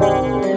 Música